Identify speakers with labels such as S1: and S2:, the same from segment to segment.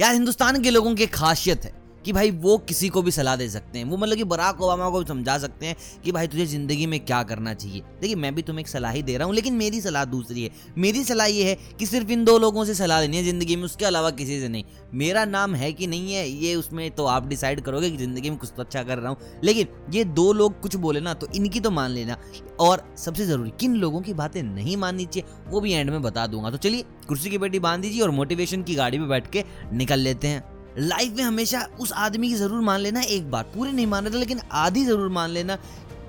S1: यार हिंदुस्तान के लोगों की खासियत है। कि भाई वो किसी को भी सलाह दे सकते हैं। वो मतलब कि बराक ओबामा को भी समझा सकते हैं कि भाई तुझे ज़िंदगी में क्या करना चाहिए। देखिए, मैं भी तुम्हें एक सलाह ही दे रहा हूँ, लेकिन मेरी सलाह दूसरी है। मेरी सलाह ये है कि सिर्फ़ इन दो लोगों से सलाह लेनी है ज़िंदगी में, उसके अलावा किसी से नहीं। मेरा नाम है कि नहीं है, ये उसमें तो आप डिसाइड करोगे कि ज़िंदगी में कुछ तो अच्छा कर रहा हूँ। लेकिन ये दो लोग कुछ बोले ना तो इनकी तो मान लेना। और सबसे ज़रूरी, किन लोगों की बातें नहीं माननी चाहिए, वो भी एंड में बता दूँगा। तो चलिए, कुर्सी की बेटी बाँध दीजिए और मोटिवेशन की गाड़ी में बैठ के निकल लेते हैं। लाइफ में हमेशा उस आदमी की ज़रूर मान लेना, एक बार पूरी नहीं मान रहे लेकिन आधी ज़रूर मान लेना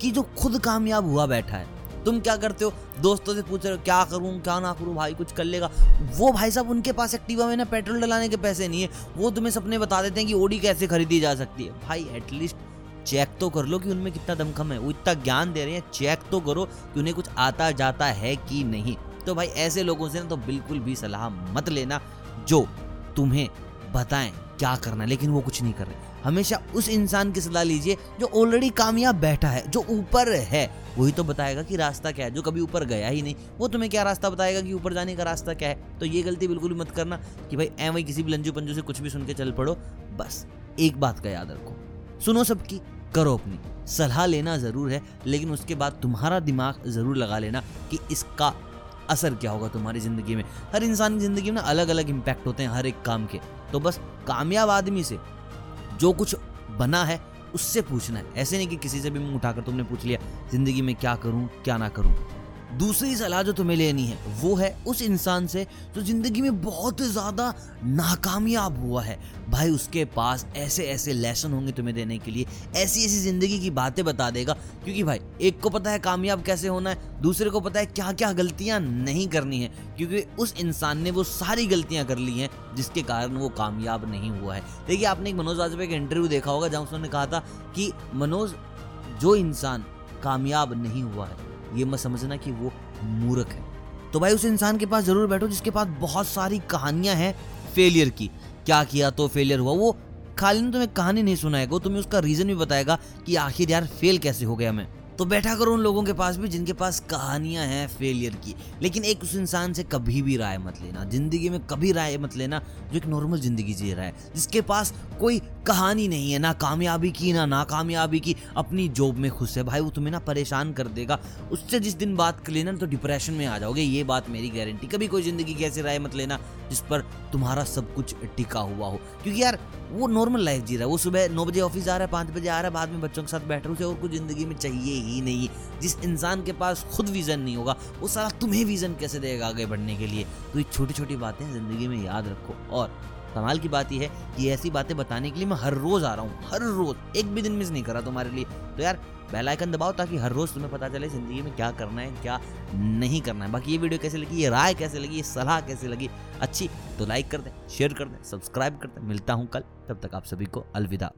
S1: कि जो खुद कामयाब हुआ बैठा है। तुम क्या करते हो? दोस्तों से पूछ रहे हो, क्या करूँ, क्या ना करूँ, भाई कुछ कर लेगा? वो भाई साहब उनके पास एक्टिवा में ना पेट्रोल डलाने के पैसे नहीं है। वो तुम्हें सपने बता देते हैं कि ओडी कैसे खरीदी जा सकती है। भाई एटलीस्ट चेक तो कर लो कि उनमें कितना दमखम है। वो इतना ज्ञान दे रहे हैं चेक तो करो कि उन्हें कुछ आता जाता है कि नहीं। तो भाई, ऐसे लोगों से ना तो बिल्कुल भी सलाह मत लेना, जो तुम्हें बताएँ। क्या करना है, लेकिन वो कुछ नहीं कर रहे। हमेशा उस इंसान की सलाह लीजिए जो ऑलरेडी कामयाब बैठा है, जो ऊपर है। वही तो बताएगा कि रास्ता क्या है, जो कभी ऊपर गया ही नहीं। वो तुम्हें क्या रास्ता बताएगा कि ऊपर जाने का रास्ता क्या है? तो ये गलती बिल्कुल भी मत करना कि भाई ए वही किसी भी लंजू पंजू से कुछ भी सुन के चल पड़ो। बस, एक बात का याद रखो। सुनो सबकी, करो अपनी। सलाह लेना ज़रूर है, लेकिन उसके बाद तुम्हारा दिमाग ज़रूर लगा लेना कि इसका असर क्या होगा तुम्हारी ज़िंदगी में? हर इंसान की ज़िंदगी में ना अलग अलग इम्पैक्ट होते हैं हर एक काम के। तो बस कामयाब आदमी से जो कुछ बना है, उससे पूछना है। ऐसे नहीं कि किसी से भी मुँह उठाकर तुमने पूछ लिया, ज़िंदगी में क्या करूँ, क्या ना करूँ। दूसरी सलाह जो तुम्हें लेनी है, वो है उस इंसान से जो ज़िंदगी में बहुत ज़्यादा नाकामयाब हुआ है। भाई, उसके पास ऐसे ऐसे लेसन होंगे तुम्हें देने के लिए ऐसी ऐसी ज़िंदगी की बातें बता देगा। क्योंकि भाई, एक को पता है कामयाब कैसे होना है, दूसरे को पता है क्या क्या गलतियाँ नहीं करनी है। क्योंकि उस इंसान ने वो सारी गलतियाँ कर ली हैं, जिसके कारण वो कामयाब नहीं हुआ है। देखिए, आपने एक मनोज वाजपेयी का इंटरव्यू देखा होगा, जहाँ उसने कहा था कि, मनोज, जो इंसान कामयाब नहीं हुआ है ये मत समझना कि वो मूर्ख है। तो भाई उस इंसान के पास ज़रूर बैठो जिसके पास बहुत सारी कहानियाँ हैं फेलियर की। क्या किया तो फेलियर हुआ? वो खाली ने तुम्हें कहानी नहीं सुनाएगा तुम्हें उसका रीजन भी बताएगा कि आखिर यार फेल कैसे हो गया मैं। तो बैठा करो उन लोगों के पास भी जिनके पास कहानियाँ हैं फेलियर की। लेकिन एक उस इंसान से कभी भी राय मत लेना। ज़िंदगी में कभी राय मत लेना जो एक नॉर्मल ज़िंदगी जी रहा है। जिसके पास कोई कहानी नहीं है, ना कामयाबी की, ना नाकामयाबी की, अपनी जॉब में खुश है। भाई, वो तुम्हें ना परेशान कर देगा। उससे जिस दिन बात कर लेना तो डिप्रेशन में आ जाओगे। ये बात मेरी गारंटी कभी कोई ज़िंदगी की ऐसी राय मत लेना जिस पर तुम्हारा सब कुछ टिका हुआ हो। क्योंकि यार, वो नॉर्मल लाइफ जी रहा है। वो सुबह नौ बजे ऑफ़िस जा रहा है, पाँच बजे आ रहा है, बाद में बच्चों के साथ बैठ रहे उसे और कुछ ज़िंदगी में चाहिए ही नहीं। जिस इंसान के पास खुद विजन नहीं होगा, वो सारा तुम्हें विजन कैसे देगा आगे बढ़ने के लिए? तो ये छोटी छोटी बातें ज़िंदगी में याद रखो। और कमाल की बात यह है कि ऐसी बातें बताने के लिए मैं हर रोज आ रहा हूँ, हर रोज। एक भी दिन मिस नहीं कर तुम्हारे लिए। तो यार बेल आइकन दबाओ ताकि हर रोज तुम्हें पता चले ज़िंदगी में क्या करना है, क्या नहीं करना है। बाकी ये वीडियो कैसे लगी, ये राय कैसे लगी, ये सलाह कैसे लगी, अच्छी तो लाइक कर दें शेयर कर दें सब्सक्राइब कर दें। मिलता हूँ कल, तब तक आप सभी को अलविदा।